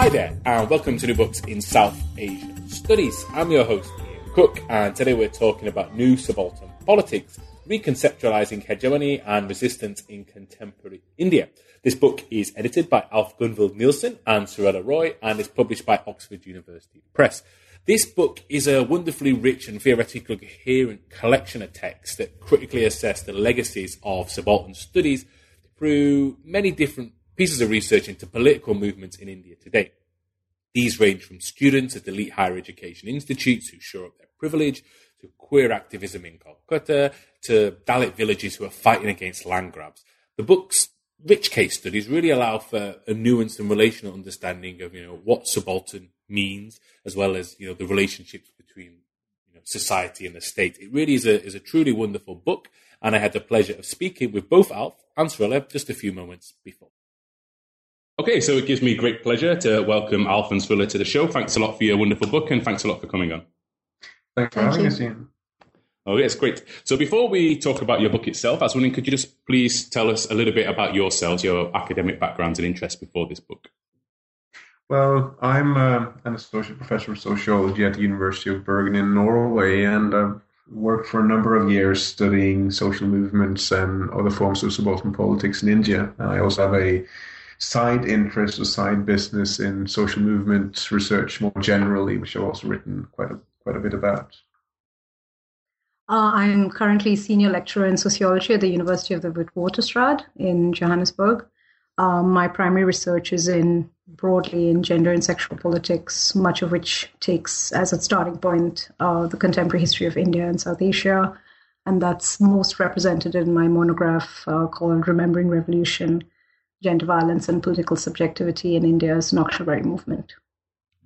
Hi there, and welcome to New Books in South Asian Studies. I'm your host, Ian Cook, and today we're talking about New Subaltern Politics, reconceptualizing hegemony and resistance in contemporary India. This book is edited by Alf Gunvald Nilsen and Srila Roy, and is published by Oxford University Press. This book is a wonderfully rich and theoretically coherent collection of texts that critically assess the legacies of subaltern studies through many different pieces of research into political movements in India today. These range from students at elite higher education institutes who shore up their privilege, to queer activism in Calcutta, to Dalit villages who are fighting against land grabs. The book's rich case studies really allow for a nuanced and relational understanding of, you know, what subaltern means, as well as, you know, the relationships between you know, society and the state. It really is a, is a truly wonderful book, and I had the pleasure of speaking with both Alf and Srila just a few moments before. Okay, so it gives me great pleasure to welcome Alf and Srila to the show. Thanks a lot for your wonderful book and thanks a lot for coming on. Thanks for Thank having you. us, Ian. Oh, yes, great. So before we talk about your book itself, I was wondering, could you just please tell us a little bit about yourselves, your academic backgrounds and interests before this book? Well, I'm uh, an associate professor of sociology at the University of Bergen in Norway, and I've worked for a number of years studying social movements and other forms of subaltern politics in India. And I also have a side interest, or side business in social movement research more generally, which I've also written quite a quite a bit about. Uh, I'm currently senior lecturer in sociology at the University of the Witwatersrand in Johannesburg. Um, my primary research is in broadly in gender and sexual politics, much of which takes as its starting point uh, the contemporary history of India and South Asia, and that's most represented in my monograph uh, called "Remembering Revolution: Gender Violence and Political Subjectivity in India's Naxalbari Movement."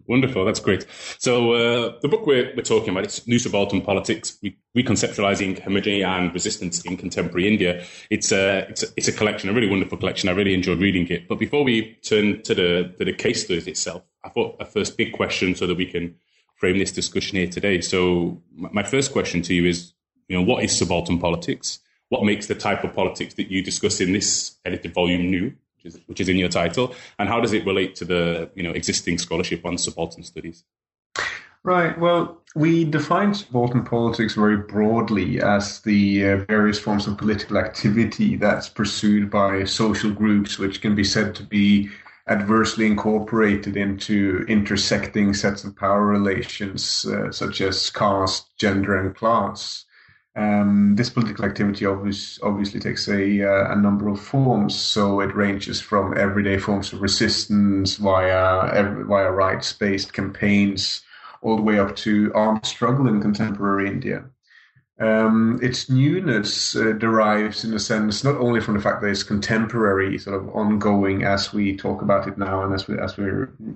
Wonderful, that's great. So uh, the book we're, we're talking about it's New Subaltern Politics: Re- Reconceptualizing Hegemony and Resistance in Contemporary India. It's a it's a, it's a collection, a really wonderful collection. I really enjoyed reading it. But before we turn to the to the case studies itself, I thought a first big question so that we can frame this discussion here today. So my first question to you is, you know, what is subaltern politics? What makes the type of politics that you discuss in this edited volume new? Which is, which is in your title, and how does it relate to the you know existing scholarship on subaltern studies? Right. Well, we define subaltern politics very broadly as the uh, various forms of political activity that's pursued by social groups, which can be said to be adversely incorporated into intersecting sets of power relations, uh, such as caste, gender, and class. Um, this political activity obvious, obviously takes a, uh, a number of forms. So it ranges from everyday forms of resistance via ev- via rights-based campaigns, all the way up to armed struggle in contemporary India. Um, its newness uh, derives, in a sense, not only from the fact that it's contemporary, sort of ongoing as we talk about it now, and as we as we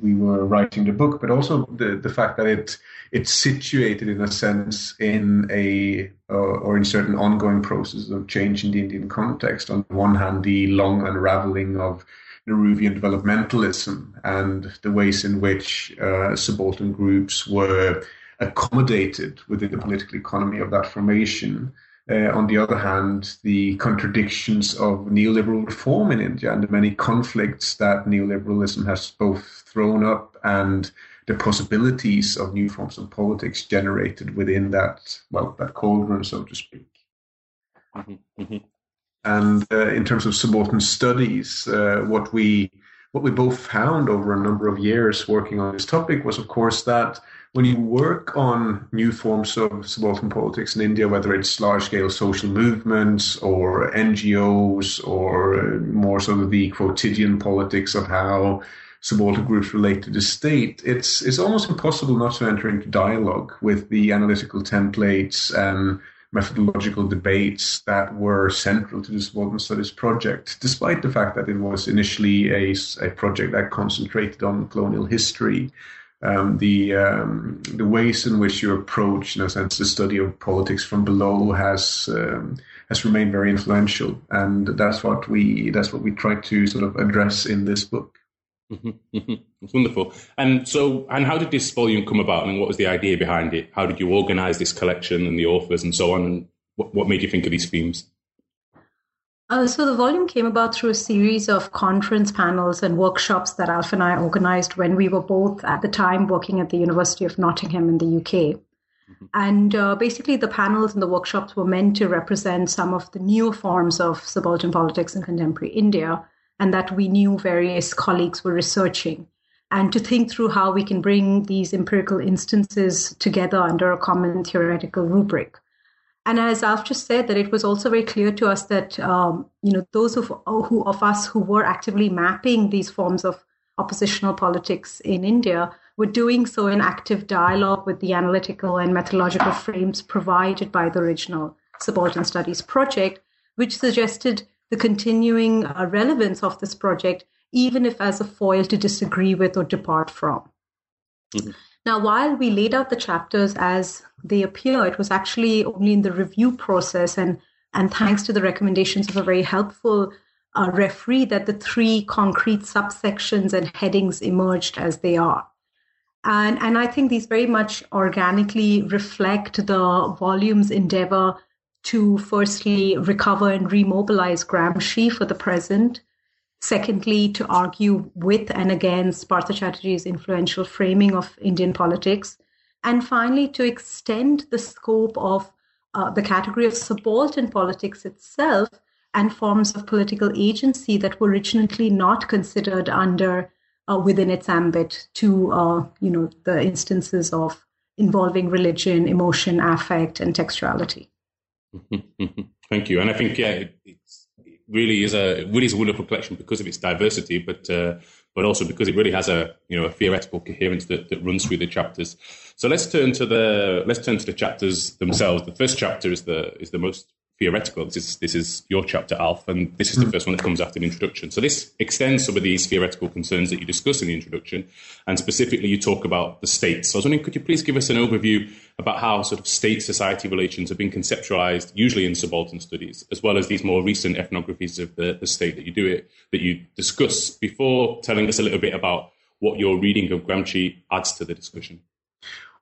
we were writing the book, but also the the fact that it it's situated in a sense in a uh, or in certain ongoing processes of change in the Indian context. On the one hand, the long unraveling of Nehruvian developmentalism and the ways in which uh, subaltern groups were accommodated within the political economy of that formation. Uh, on the other hand, the contradictions of neoliberal reform in India and the many conflicts that neoliberalism has both thrown up and the possibilities of new forms of politics generated within that, well, that cauldron, so to speak. Mm-hmm, mm-hmm. And uh, in terms of subaltern studies, uh, what we what we both found over a number of years working on this topic was, of course, that when you work on new forms of subaltern politics in India, whether it's large scale social movements or NGOs or uh, more sort of the quotidian politics of how subaltern groups relate to the state, it's, it's almost impossible not to enter into dialogue with the analytical templates and methodological debates that were central to the Subaltern Studies project, despite the fact that it was initially a, a project that concentrated on colonial history. Um, the um, the ways in which you approach, in a sense, the study of politics from below has um, has remained very influential, and that's what we that's what we try to sort of address in this book. Mm-hmm, mm-hmm. It's wonderful. And so, and how did this volume come about? I and mean, what was the idea behind it? How did you organize this collection and the authors and so on? And what, what made you think of these themes? Uh, so the volume came about through a series of conference panels and workshops that Alf and I organized when we were both at the time working at the University of Nottingham in the UK. Mm-hmm. And uh, basically, the panels and the workshops were meant to represent some of the new forms of subaltern politics in contemporary India, and that we knew various colleagues were researching, and to think through how we can bring these empirical instances together under a common theoretical rubric. And as Alf just said, that it was also very clear to us that um, you know those of who of us who were actively mapping these forms of oppositional politics in India were doing so in active dialogue with the analytical and methodological frames provided by the original Subaltern Studies project, which suggested the continuing uh, relevance of this project, even if as a foil to disagree with or depart from. Mm-hmm. Now, while we laid out the chapters as they appear, it was actually only in the review process and, and thanks to the recommendations of a very helpful uh, referee that the three concrete subsections and headings emerged as they are. And, and I think these very much organically reflect the volume's endeavor to firstly recover and remobilize Gramsci for the present, Secondly, to argue with and against Partha Chatterjee's influential framing of Indian politics. And finally, to extend the scope of uh, the category of subaltern politics itself and forms of political agency that were originally not considered under uh, within its ambit to uh, you know the instances of involving religion, emotion, affect, and textuality. Thank you, and I think yeah, it's really is a really is a wonderful collection because of its diversity, but uh, but also because it really has a you know a theoretical coherence that, that runs through the chapters. So let's turn to the let's turn to the chapters themselves. The first chapter is the is the most theoretical. This is this is your chapter, Alf, and this is the hmm. first one that comes after the introduction. So this extends some of these theoretical concerns that you discuss in the introduction, and specifically you talk about the state. So I was wondering, could you please give us an overview about how sort of state-society relations have been conceptualized, usually in subaltern studies, as well as these more recent ethnographies of the, the state that you do it that you discuss before telling us a little bit about what your reading of Gramsci adds to the discussion.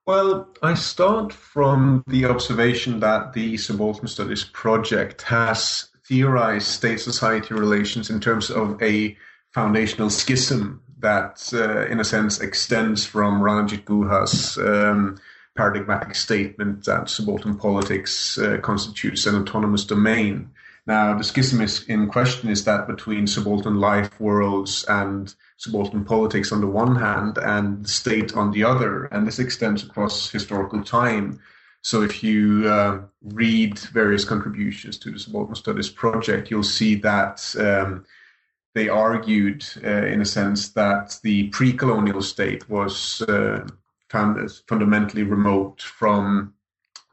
Well, I start from the observation that the Subaltern Studies project has theorized state society relations in terms of a foundational schism that, uh, in a sense, extends from Ranajit Guha's um, paradigmatic statement that subaltern politics uh, constitutes an autonomous domain. Now, the schism is in question is that between subaltern life worlds and subaltern politics on the one hand and the state on the other, and this extends across historical time. So, if you uh, read various contributions to the Subaltern Studies project, you'll see that um, they argued, uh, in a sense, that the pre colonial state was uh, fundamentally remote from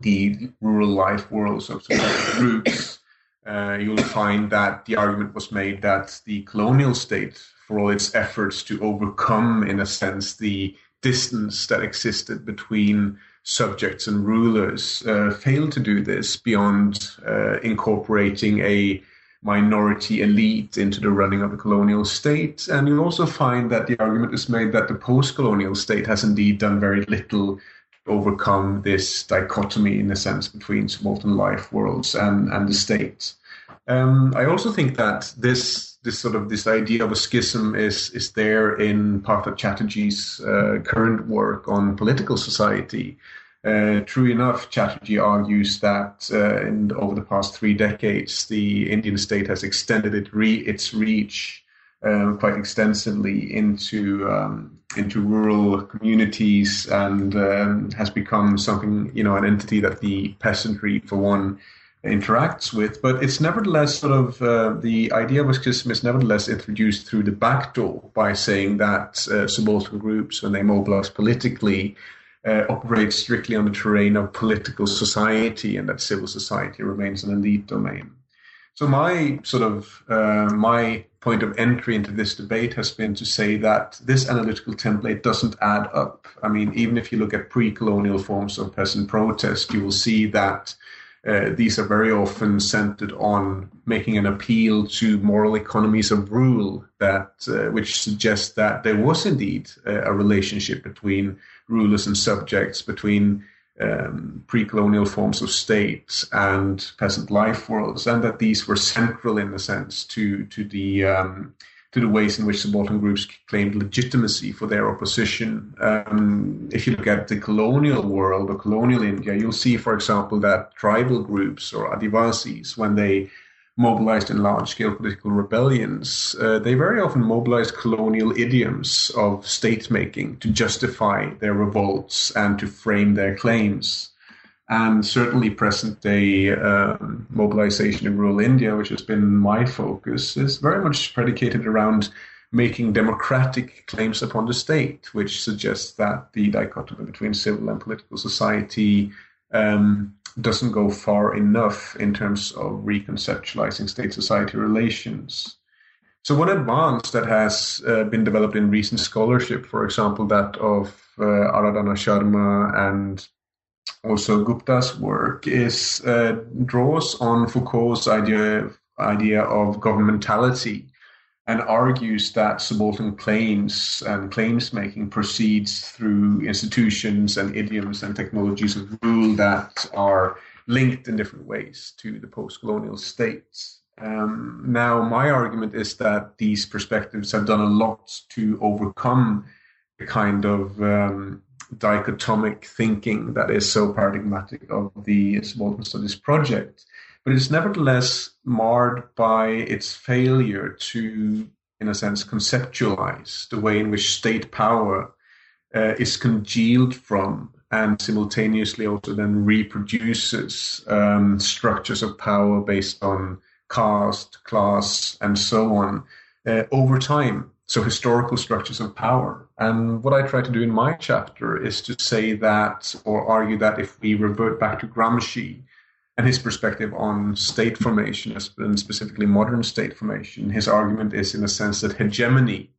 the rural life worlds of subaltern groups uh, you'll find that the argument was made that the colonial state, for all its efforts to overcome, in a sense, the distance that existed between subjects and rulers, uh, failed to do this beyond uh, incorporating a minority elite into the running of the colonial state. And you'll also find that the argument is made that the post colonial state has indeed done very little overcome this dichotomy in a sense between subaltern life worlds and, and the state. Um, I also think that this this sort of this idea of a schism is is there in Partha Chatterjee's uh, current work on political society. Uh, true enough, Chatterjee argues that uh, in, over the past three decades, the Indian state has extended it re, its reach uh, quite extensively into um, into rural communities and um, has become something you know an entity that the peasantry, for one, interacts with. But it's nevertheless sort of uh, the idea of a schism is nevertheless introduced through the back door by saying that uh, subaltern groups, when they mobilize politically, uh, operates strictly on the terrain of political society and that civil society remains an elite domain. So my sort of uh, my point of entry into this debate has been to say that this analytical template doesn't add up. I mean, even if you look at pre-colonial forms of peasant protest, you will see that uh, these are very often centered on making an appeal to moral economies of rule that uh, which suggests that there was indeed a, a relationship between rulers and subjects between um, pre-colonial forms of states and peasant life worlds, and that these were central in a sense to to the um, to the ways in which subaltern groups claimed legitimacy for their opposition. Um, if you look at the colonial world or colonial India, you'll see, for example, that tribal groups or Adivasis, when they mobilized in large scale political rebellions, uh, they very often mobilized colonial idioms of state making to justify their revolts and to frame their claims. And certainly, present day um, mobilization in rural India, which has been my focus, is very much predicated around making democratic claims upon the state, which suggests that the dichotomy between civil and political society um, doesn't go far enough in terms of reconceptualizing state society relations. So, one advance that has uh, been developed in recent scholarship, for example, that of uh, Aradhana Sharma and also Gupta's work, is uh, draws on Foucault's idea idea of governmentality and argues that subaltern claims and claims making proceeds through institutions and idioms and technologies of rule that are linked in different ways to the post colonial states. Um, now, my argument is that these perspectives have done a lot to overcome the kind of um, dichotomic thinking that is so paradigmatic of the subaltern studies project but it's nevertheless marred by its failure to, in a sense, conceptualize the way in which state power uh, is congealed from and simultaneously also then reproduces um, structures of power based on caste, class, and so on uh, over time. So, historical structures of power. And what I try to do in my chapter is to say that, or argue that if we revert back to Gramsci, and his perspective on state formation, and specifically modern state formation, his argument is in a sense that hegemony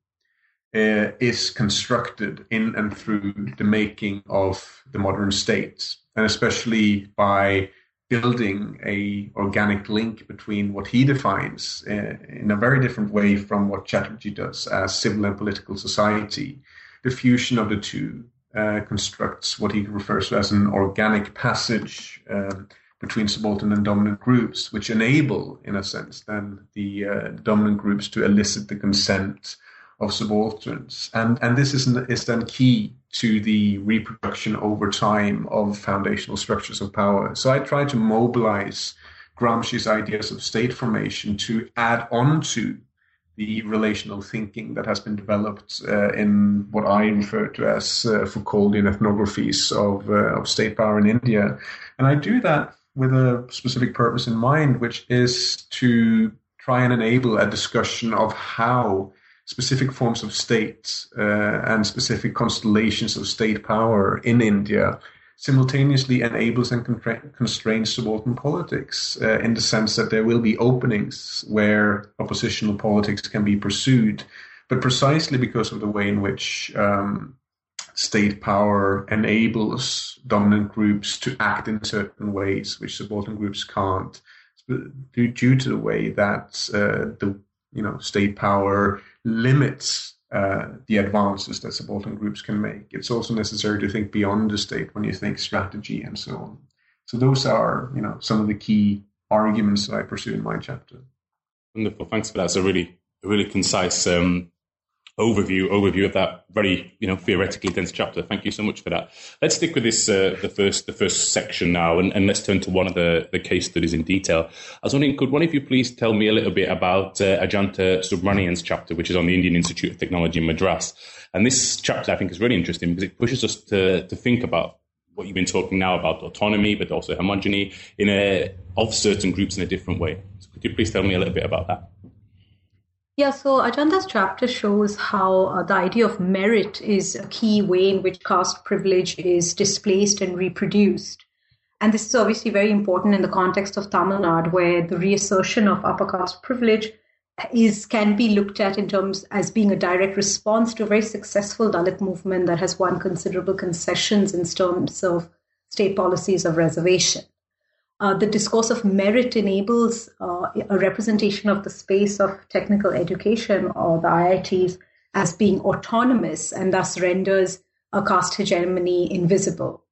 uh, is constructed in and through the making of the modern state, and especially by building a organic link between what he defines uh, in a very different way from what Chatterjee does as civil and political society. The fusion of the two uh, constructs what he refers to as an organic passage. Um, between subaltern and dominant groups, which enable, in a sense, then the uh, dominant groups to elicit the consent of subalterns. And, and this is, is then key to the reproduction over time of foundational structures of power. So I try to mobilize Gramsci's ideas of state formation to add on to the relational thinking that has been developed uh, in what I refer to as uh, Foucauldian ethnographies of, uh, of state power in India. And I do that with a specific purpose in mind, which is to try and enable a discussion of how specific forms of state uh, and specific constellations of state power in India simultaneously enables and constrains subaltern politics uh, in the sense that there will be openings where oppositional politics can be pursued, but precisely because of the way in which um, state power enables dominant groups to act in certain ways which subaltern groups can't due to the way that uh, the you know state power limits uh, the advances that subaltern groups can make. It's also necessary to think beyond the state when you think strategy and so on. So those are you know some of the key arguments that I pursue in my chapter. Wonderful, thanks for that. It's a really, really concise um, overview overview of that very you know theoretically dense chapter. Thank you so much for that. Let's stick with this uh, the first the first section now, and, and let's turn to one of the, the case studies in detail. I was wondering, could one of you please tell me a little bit about uh, Ajantha Subramanian's chapter, which is on the Indian Institute of Technology in Madras? And this chapter I think is really interesting because it pushes us to to think about what you've been talking now about autonomy, but also hegemony in a of certain groups in a different way. So could you please tell me a little bit about that? Yeah, so Ajantha's chapter shows how uh, the idea of merit is a key way in which caste privilege is displaced and reproduced. And this is obviously very important in the context of Tamil Nadu, where the reassertion of upper caste privilege is can be looked at in terms as being a direct response to a very successful Dalit movement that has won considerable concessions in terms of state policies of reservation. Uh, the discourse of merit enables uh, a representation of the space of technical education or the IITs as being autonomous and thus renders a caste hegemony invisible.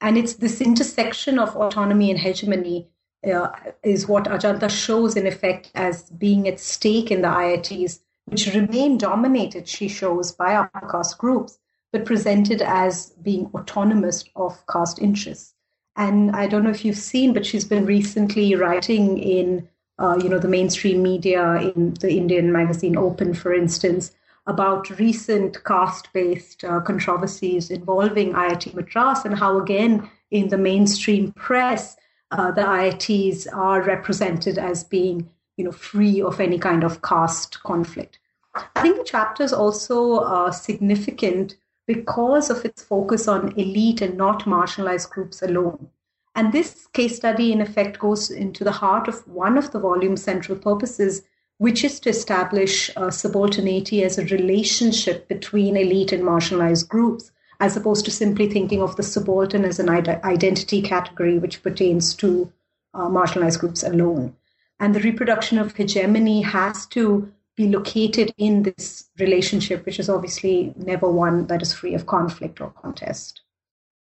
And it's this intersection of autonomy and hegemony uh, is what Ajantha shows in effect as being at stake in the IITs, which remain dominated, she shows, by upper caste groups, but presented as being autonomous of caste interests. And I don't know if you've seen, but she's been recently writing in, uh, you know, the mainstream media, in the Indian magazine Open, for instance, about recent caste-based uh, controversies involving IIT Madras and how, again, in the mainstream press, uh, the IITs are represented as being, you know, free of any kind of caste conflict. I think the chapter is also uh, significant because of its focus on elite and not marginalized groups alone. And this case study, in effect, goes into the heart of one of the volume's central purposes, which is to establish uh, subalternity as a relationship between elite and marginalized groups, as opposed to simply thinking of the subaltern as an identity category which pertains to uh, marginalized groups alone. And the reproduction of hegemony has to be located in this relationship, which is obviously never one that is free of conflict or contest.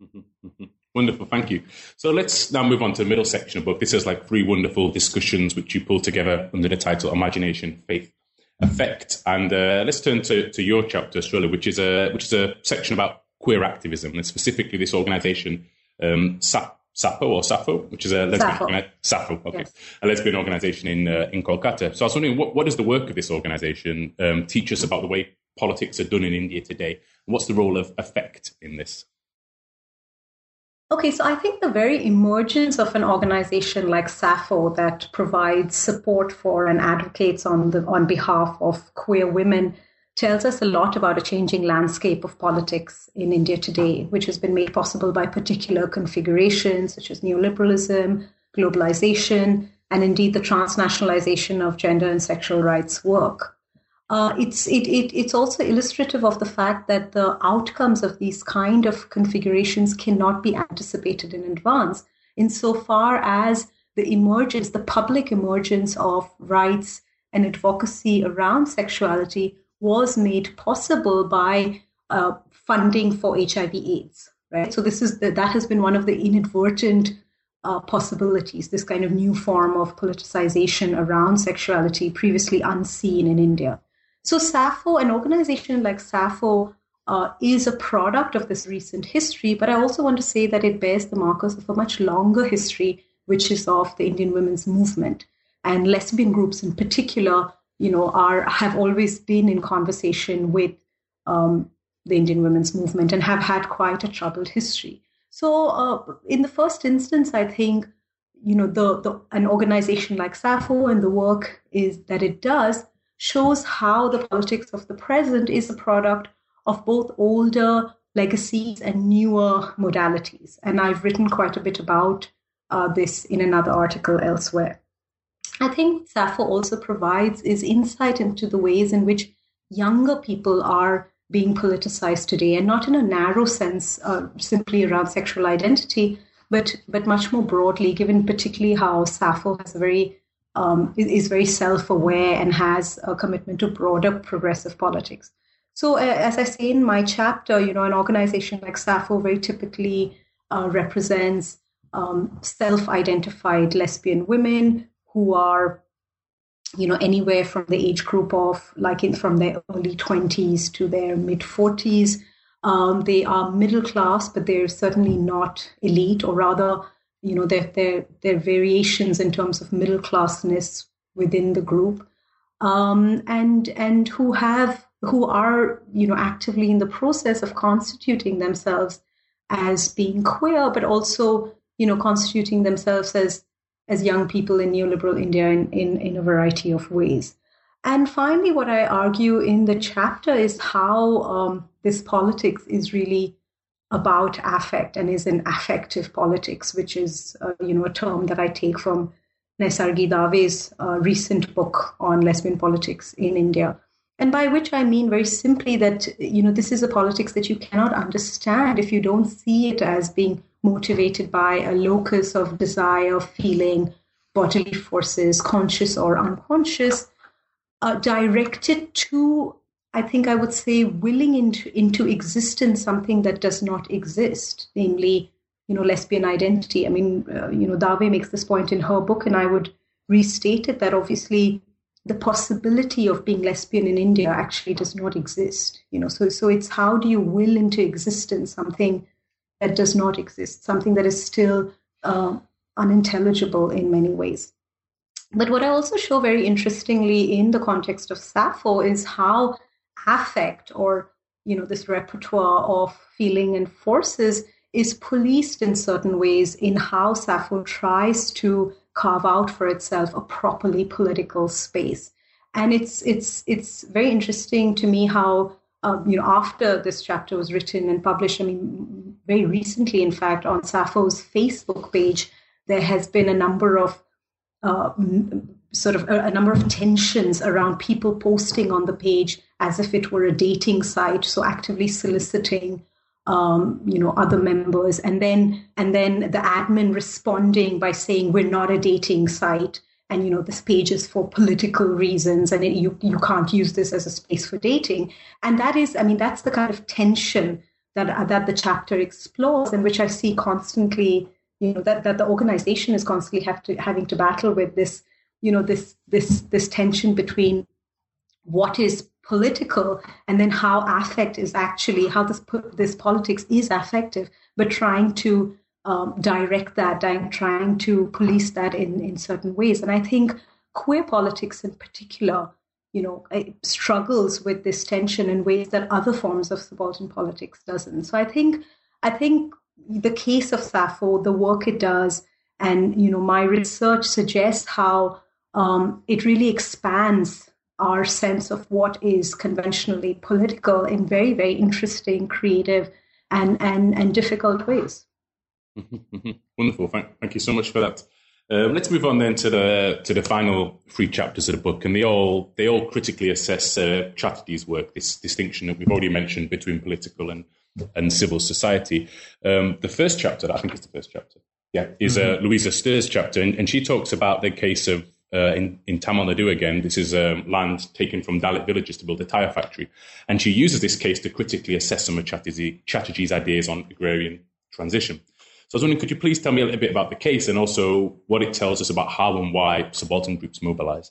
Mm-hmm, mm-hmm. Wonderful, thank you. So let's now move on to the middle section of the book. This is like three wonderful discussions which you pull together under the title Imagination, Faith, Affect. And uh, let's turn to, to your chapter, Srila, which is a which is a section about queer activism and specifically this organisation, um, Sappho or Sappho, which is a lesbian Sappho, okay, yes. a lesbian organisation in uh, in Kolkata. So I was wondering, what, what does the work of this organisation um, teach us about the way politics are done in India today, what's the role of affect in this? Okay, so I think the very emergence of an organization like Sappho that provides support for and advocates on the on behalf of queer women tells us a lot about a changing landscape of politics in India today, which has been made possible by particular configurations such as neoliberalism, globalization, and indeed the transnationalization of gender and sexual rights work. Uh, it's it, it, it's also illustrative of the fact that the outcomes of these kind of configurations cannot be anticipated in advance, insofar as the emergence, the public emergence of rights and advocacy around sexuality was made possible by uh, funding for HIV/AIDS. Right. So this is the, that has been one of the inadvertent uh, possibilities. This kind of new form of politicization around sexuality previously unseen in India. So Sappho, an organization like Sappho, uh, is a product of this recent history, but I also want to say that it bears the markers of a much longer history, which is of the Indian women's movement. And lesbian groups in particular you know, are have always been in conversation with um, the Indian women's movement and have had quite a troubled history. So, uh, in the first instance, I think you know the, the an organization like Sappho and the work is that it does shows how the politics of the present is a product of both older legacies and newer modalities. And I've written quite a bit about uh, this in another article elsewhere. I think what Sappho also provides is insight into the ways in which younger people are being politicized today, and not in a narrow sense, uh, simply around sexual identity, but but much more broadly, given particularly how Sappho has very um, is very self-aware and has a commitment to broader progressive politics. So, uh, as I say in my chapter, you know, an organization like Sappho very typically uh, represents um, self-identified lesbian women who are you know anywhere from the age group of like in from their early 20s to their mid 40s um, they are middle class but they're certainly not elite or rather you know they're, they're, they're variations in terms of middle classness within the group. Um, and and who have who are you know actively in the process of constituting themselves as being queer but also you know constituting themselves as as young people in neoliberal India in, in, in a variety of ways. And finally, what I argue in the chapter is how um, this politics is really about affect and is an affective politics, which is uh, you know a term that I take from Naisargi Dave's uh, recent book on lesbian politics in India. And by which I mean very simply that you know this is a politics that you cannot understand if you don't see it as being motivated by a locus of desire, feeling, bodily forces, conscious or unconscious, uh, directed to I think I would say willing into into existence something that does not exist, namely, you know, lesbian identity. I mean, uh, you know, Dave makes this point in her book, and I would restate it that obviously the possibility of being lesbian in India actually does not exist. You know, so so it's how do you will into existence something that does not exist, something that is still uh, unintelligible in many ways. But what I also show very interestingly in the context of Sappho is how affect or you know this repertoire of feeling and forces is policed in certain ways in how Sappho tries to carve out for itself a properly political space. And it's it's it's very interesting to me how um, you know after this chapter was written and published. I mean, very recently, in fact, on Sappho's Facebook page, there has been a number of uh, sort of a, a, number of tensions around people posting on the page as if it were a dating site, so actively soliciting, um, you know, other members, and then and then the admin responding by saying we're not a dating site, and you know this page is for political reasons, and it, you you can't use this as a space for dating, and that is, I mean, that's the kind of tension that that the chapter explores, and which I see constantly you know that that the organization is constantly have to having to battle with this you know this this this tension between what is political and then how affect is actually how this this politics is affective but trying to um, direct that trying to police that in in certain ways. And i think queer politics in particular you know struggles with this tension in ways that other forms of subaltern politics doesn't so i think i think the case of Sappho, the work it does, and you know my research suggests how um, it really expands our sense of what is conventionally political in very very interesting, creative, and and and difficult ways. Wonderful, thank, thank you so much for that. Um, let's move on then to the to the final three chapters of the book, and they all they all critically assess uh, Chatterjee's work. This distinction that we've already mentioned between political and and civil society. Um, the first chapter, I think it's the first chapter, yeah, is uh, mm-hmm. Louisa Steur's chapter, and, and, she talks about the case of uh, in, in Tamil Nadu again. This is um, land taken from Dalit villages to build a tire factory, and she uses this case to critically assess some of Chatterjee, Chatterjee's ideas on agrarian transition. So I was wondering, could you please tell me a little bit about the case and also what it tells us about how and why subaltern groups mobilize?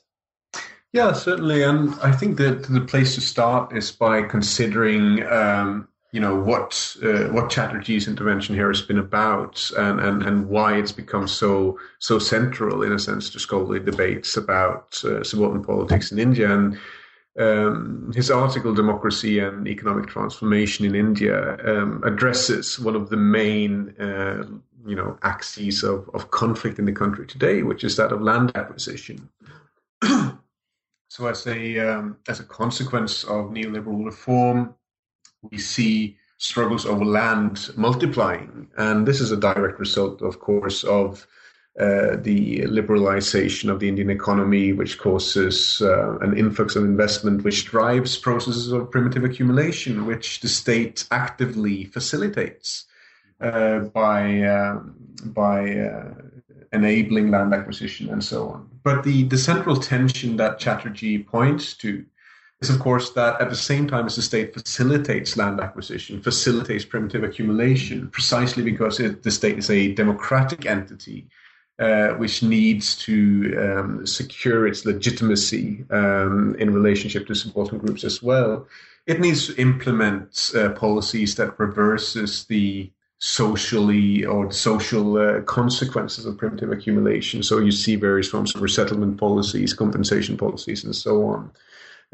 Yeah, certainly. And I think that the place to start is by considering um, you know what uh, what Chatterjee's intervention here has been about, and, and and why it's become so so central in a sense to scholarly debates about uh, subaltern politics in India. And um, his article "Democracy and Economic Transformation in India" um, addresses one of the main uh, you know axes of, of conflict in the country today, which is that of land acquisition. so, as a um, as a consequence of neoliberal reform we see struggles over land multiplying. And this is a direct result, of course, of uh, the liberalization of the Indian economy, which causes uh, an influx of investment, which drives processes of primitive accumulation, which the state actively facilitates uh, by uh, by uh, enabling land acquisition and so on. But the, the central tension that Chatterjee points to is, of course, that at the same time as the state facilitates land acquisition, facilitates primitive accumulation, precisely because it, the state is a democratic entity uh, which needs to um, secure its legitimacy um, in relationship to subaltern groups as well. It needs to implement uh, policies that reverses the socially or social uh, consequences of primitive accumulation. So you see various forms of resettlement policies, compensation policies, and so on.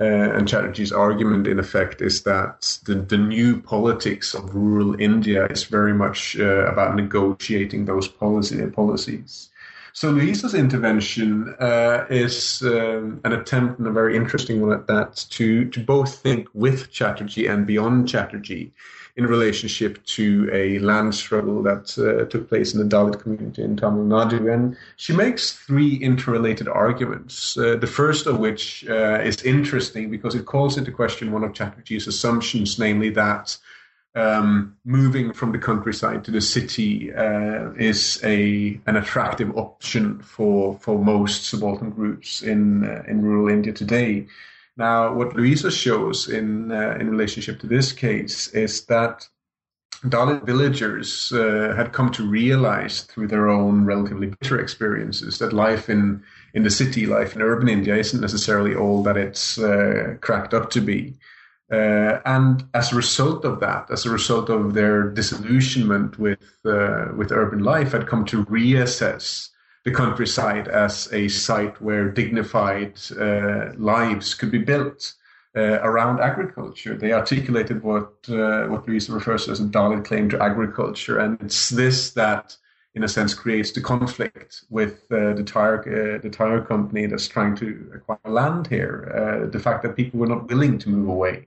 Uh, and Chatterjee's argument, in effect, is that the, the new politics of rural India is very much uh, about negotiating those policy policies. So Louisa's intervention uh, is um, an attempt, and a very interesting one at that, to to both think with Chatterjee and beyond Chatterjee in relationship to a land struggle that uh, took place in the Dalit community in Tamil Nadu. And she makes three interrelated arguments. Uh, the first of which uh, is interesting because it calls into question one of Chatterjee's assumptions, namely that um, moving from the countryside to the city uh, is a an attractive option for for most subaltern groups in uh, in rural India today. Now, what Louisa shows in uh, in relationship to this case is that Dalit villagers uh, had come to realize through their own relatively bitter experiences that life in in the city, life in urban India, isn't necessarily all that it's uh, cracked up to be. Uh, and as a result of that, as a result of their disillusionment with uh, with urban life, had come to reassess the countryside as a site where dignified uh, lives could be built uh, around agriculture. They articulated what uh, what Louisa refers to as a Dalit claim to agriculture, and it's this that, in a sense, creates the conflict with uh, the tire the tire company that's trying to acquire land here. the fact that people were not willing to move away.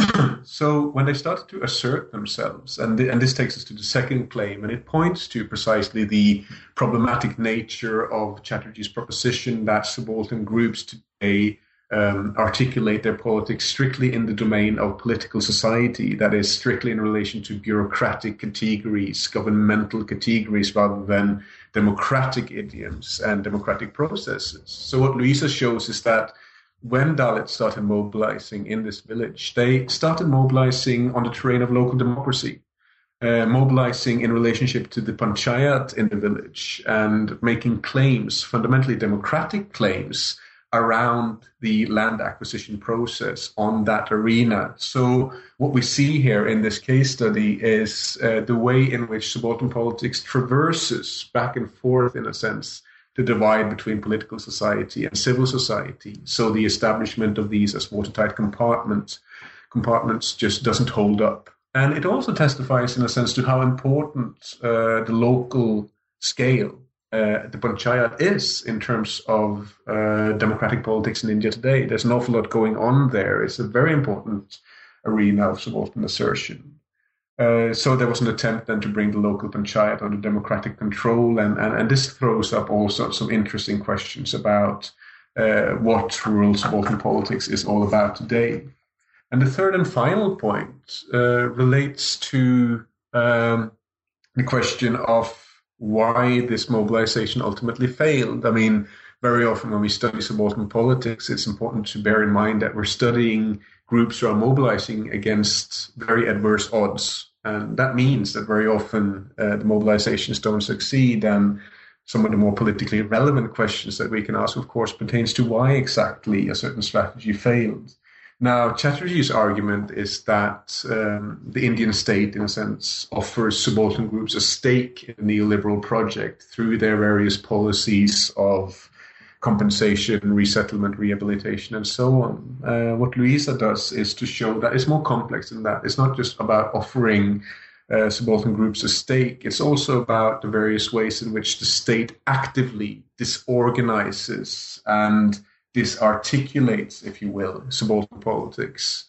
so when they started to assert themselves, and, the, and this takes us to the second claim, and it points to precisely the problematic nature of Chatterjee's proposition that subaltern groups today um, articulate their politics strictly in the domain of political society, that is, strictly in relation to bureaucratic categories, governmental categories, rather than democratic idioms and democratic processes. So what Louisa shows is that when Dalits started mobilizing in this village, they started mobilizing on the terrain of local democracy, uh, mobilizing in relationship to the panchayat in the village and making claims, fundamentally democratic claims, around the land acquisition process on that arena. So, what we see here in this case study is uh, the way in which subaltern politics traverses back and forth, in a sense, the divide between political society and civil society. So the establishment of these as watertight compartments compartments just doesn't hold up. And it also testifies, in a sense, to how important uh, the local scale, uh, the panchayat, is in terms of uh, democratic politics in India today. There's an awful lot going on there. It's a very important arena of subaltern assertion. Uh, so there was an attempt then to bring the local panchayat under democratic control, and, and, and this throws up also some interesting questions about uh, what rural subaltern politics is all about today. And the third and final point uh, relates to um, the question of why this mobilization ultimately failed. I mean, very often when we study subaltern politics, it's important to bear in mind that we're studying groups who are mobilizing against very adverse odds and that means that very often uh, the mobilizations don't succeed. And some of the more politically relevant questions that we can ask, of course, pertains to why exactly a certain strategy failed. Now, Chatterjee's argument is that um, the Indian state, in a sense, offers subaltern groups a stake in the neoliberal project through their various policies of compensation, resettlement, rehabilitation, and so on. Uh, what Louisa does is to show that it's more complex than that. It's not just about offering uh, subaltern groups a stake. It's also about the various ways in which the state actively disorganizes and disarticulates, if you will, subaltern politics.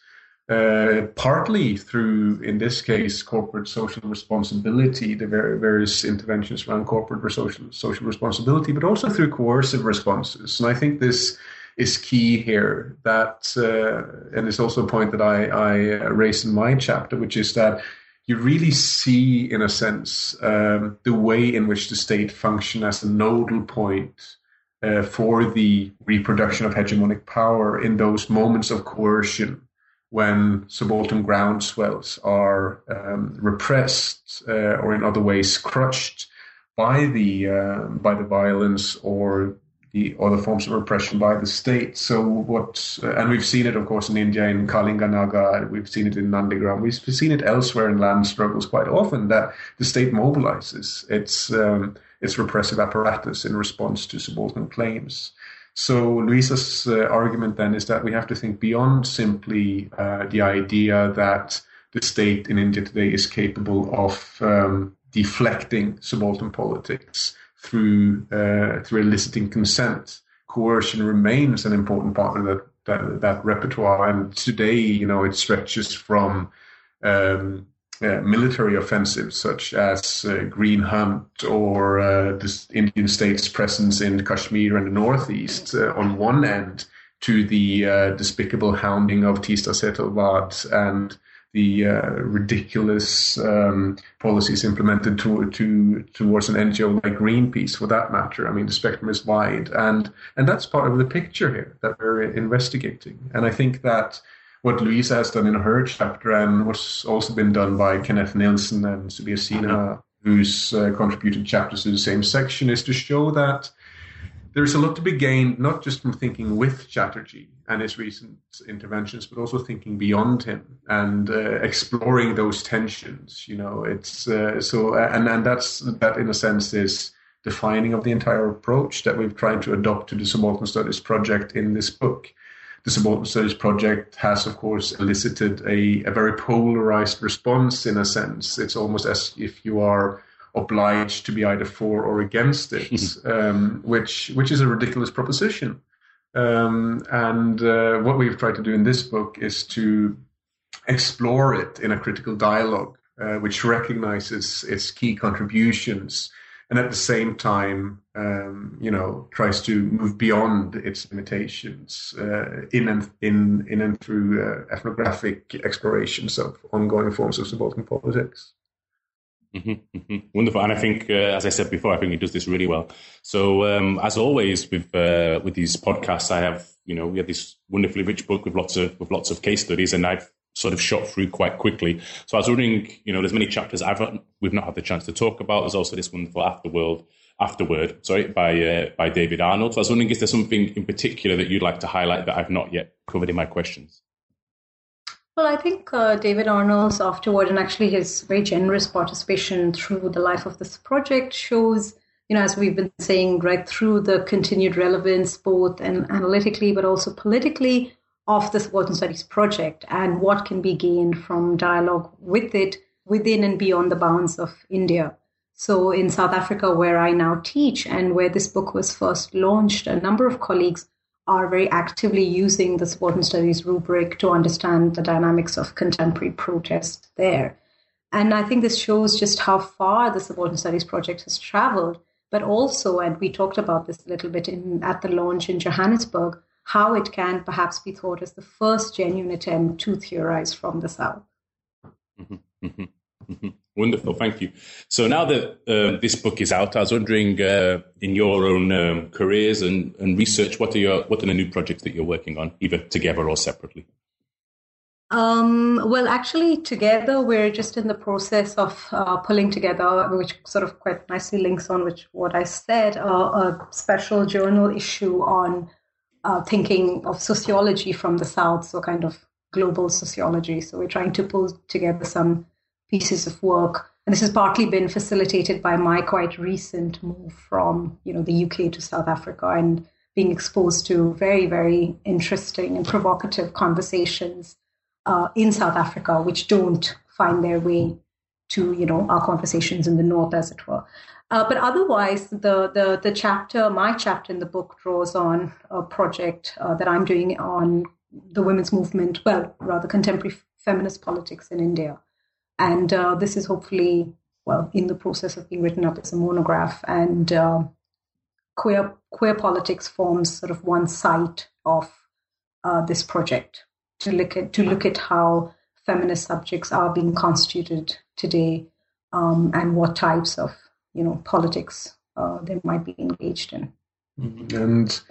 Uh, partly through, in this case, corporate social responsibility, the various interventions around corporate social, social responsibility, but also through coercive responses. And I think this is key here. That, uh, and it's also a point that I, I raise in my chapter, which is that you really see, in a sense, um, the way in which the state function as a nodal point uh, for the reproduction of hegemonic power in those moments of coercion when subaltern groundswells are um, repressed uh, or in other ways crushed by the uh, by the violence or the other forms of repression by the state. So what, uh, and we've seen it, of course, in India in Kalinganagar. We've seen it in Nandigram. We've seen it elsewhere in land struggles quite often that the state mobilizes its um, its repressive apparatus in response to subaltern claims. So Louisa's uh, argument then is that we have to think beyond simply uh, the idea that the state in India today is capable of um, deflecting subaltern politics through uh, through eliciting consent. Coercion remains an important part of that, that, that repertoire, and today, you know, it stretches from um, uh, military offensives such as uh, Green Hunt or uh, the Indian state's presence in Kashmir and the northeast uh, on one end to the uh, despicable hounding of Teesta Setalvad and the ridiculous um, policies implemented to, to, towards an NGO like Greenpeace, for that matter. I mean, the spectrum is wide, and and that's part of the picture here that we're investigating. And I think that what Louisa has done in her chapter, and what's also been done by Kenneth Nielsen and Subir Sinha, who's uh, contributed chapters to the same section, is to show that there's a lot to be gained, not just from thinking with Chatterjee and his recent interventions, but also thinking beyond him and uh, exploring those tensions. You know, it's uh, so, and and that's that in a sense is defining of the entire approach that we've tried to adopt to the subaltern studies project in this book. The subaltern studies project has, of course, elicited a, a very polarized response. In a sense, it's almost as if you are obliged to be either for or against it, um, which which is a ridiculous proposition. Um, and uh, what we've tried to do in this book is to explore it in a critical dialogue, uh, which recognizes its key contributions, and at the same time, um, you know, tries to move beyond its limitations uh, in and in in and through uh, ethnographic explorations of ongoing forms of subaltern politics. Mm-hmm, mm-hmm. Wonderful, and I think, uh, as I said before, I think he does this really well. So, um, as always with uh, with these podcasts, I have you know we have this wonderfully rich book with lots of with lots of case studies, and I've sort of shot through quite quickly. So, I was wondering, you know, there's many chapters I've we've not had the chance to talk about. There's also this wonderful afterworld afterword, sorry, by uh, by David Arnold. So, I was wondering, is there something in particular that you'd like to highlight that I've not yet covered in my questions? Well, I think uh, David Arnold's afterword and actually his very generous participation through the life of this project shows, you know, as we've been saying, right through the continued relevance, both and analytically but also politically, of the Subaltern Studies project and what can be gained from dialogue with it within and beyond the bounds of India. So, in South Africa, where I now teach and where this book was first launched, a number of colleagues are very actively using the subaltern studies rubric to understand the dynamics of contemporary protest there. And I think this shows just how far the subaltern studies project has traveled, but also, and we talked about this a little bit in, at the launch in Johannesburg, how it can perhaps be thought as the first genuine attempt to theorize from the South. Mm-hmm, mm-hmm, mm-hmm. Wonderful, thank you. So now that uh, this book is out, I was wondering, uh, in your own um, careers and, and research, what are your what are the new projects that you're working on, either together or separately? Um, well, actually, together we're just in the process of uh, pulling together, which sort of quite nicely links on which what I said, uh, a special journal issue on uh, thinking of sociology from the South, so kind of global sociology. So we're trying to pull together some pieces of work. And this has partly been facilitated by my quite recent move from, you know, the UK to South Africa and being exposed to very, very interesting and provocative conversations uh, in South Africa, which don't find their way to, you know, our conversations in the North, as it were. Uh, but otherwise, the, the the chapter, my chapter in the book, draws on a project uh, that I'm doing on the women's movement, well, rather contemporary feminist politics in India. And uh, this is hopefully, well, in the process of being written up as a monograph. And uh, queer queer politics forms sort of one side of uh, this project to look at to look at how feminist subjects are being constituted today um, and what types of you know politics uh, they might be engaged in. And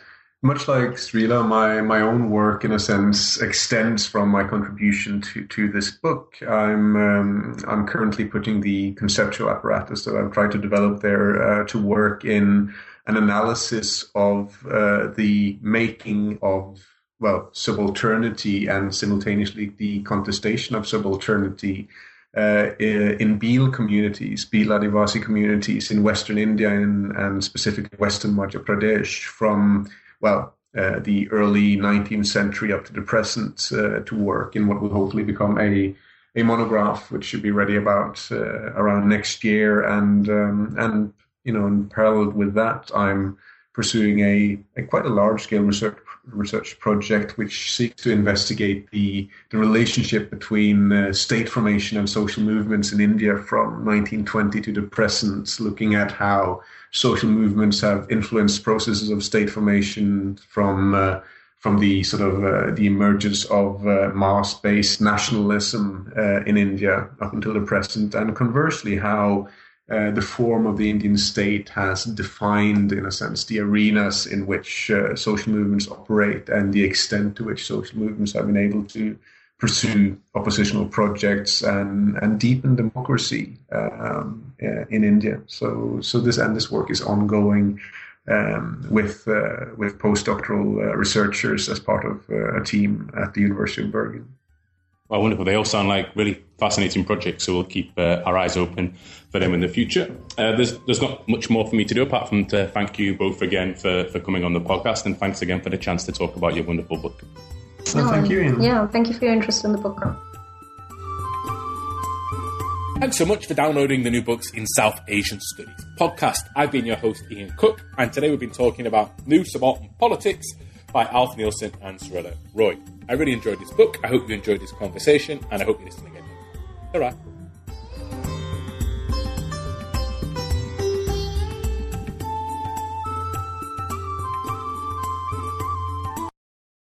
much like Srila, my, my own work, in a sense, extends from my contribution to, to this book. I'm um, I'm currently putting the conceptual apparatus that I've tried to develop there uh, to work in an analysis of uh, the making of well subalternity and simultaneously the contestation of subalternity uh, in Bhil communities, Bhil Adivasi communities in Western India and, and specifically Western Madhya Pradesh from well, uh, the early 19th century up to the present uh, to work in what will hopefully become a a monograph, which should be ready about uh, around next year, and um, and you know, in parallel with that, I'm pursuing a, a quite a large scale research research project which seeks to investigate the the relationship between uh, state formation and social movements in India from 1920 to the present, looking at how social movements have influenced processes of state formation from uh, from the sort of uh, the emergence of uh, mass-based nationalism uh, in India up until the present, and conversely, how uh, the form of the Indian state has defined, in a sense, the arenas in which uh, social movements operate and the extent to which social movements have been able to pursue oppositional projects and, and deepen democracy um, uh, in India. So, so this and this work is ongoing um, with uh, with postdoctoral uh, researchers as part of a team at the University of Bergen. Well, wonderful. They all sound like really fascinating projects, so we'll keep uh, our eyes open for them in the future. Uh, there's there's not much more for me to do apart from to thank you both again for, for coming on the podcast, and thanks again for the chance to talk about your wonderful book. So thank you. Ian. Yeah, thank you for your interest in the book. Thanks so much for downloading the New Books in South Asian Studies podcast. I've been your host, Ian Cook, and today we've been talking about New Subaltern Politics by Alf Nilsen and Srila Roy. I really enjoyed this book. I hope you enjoyed this conversation, and I hope you listen again. All right.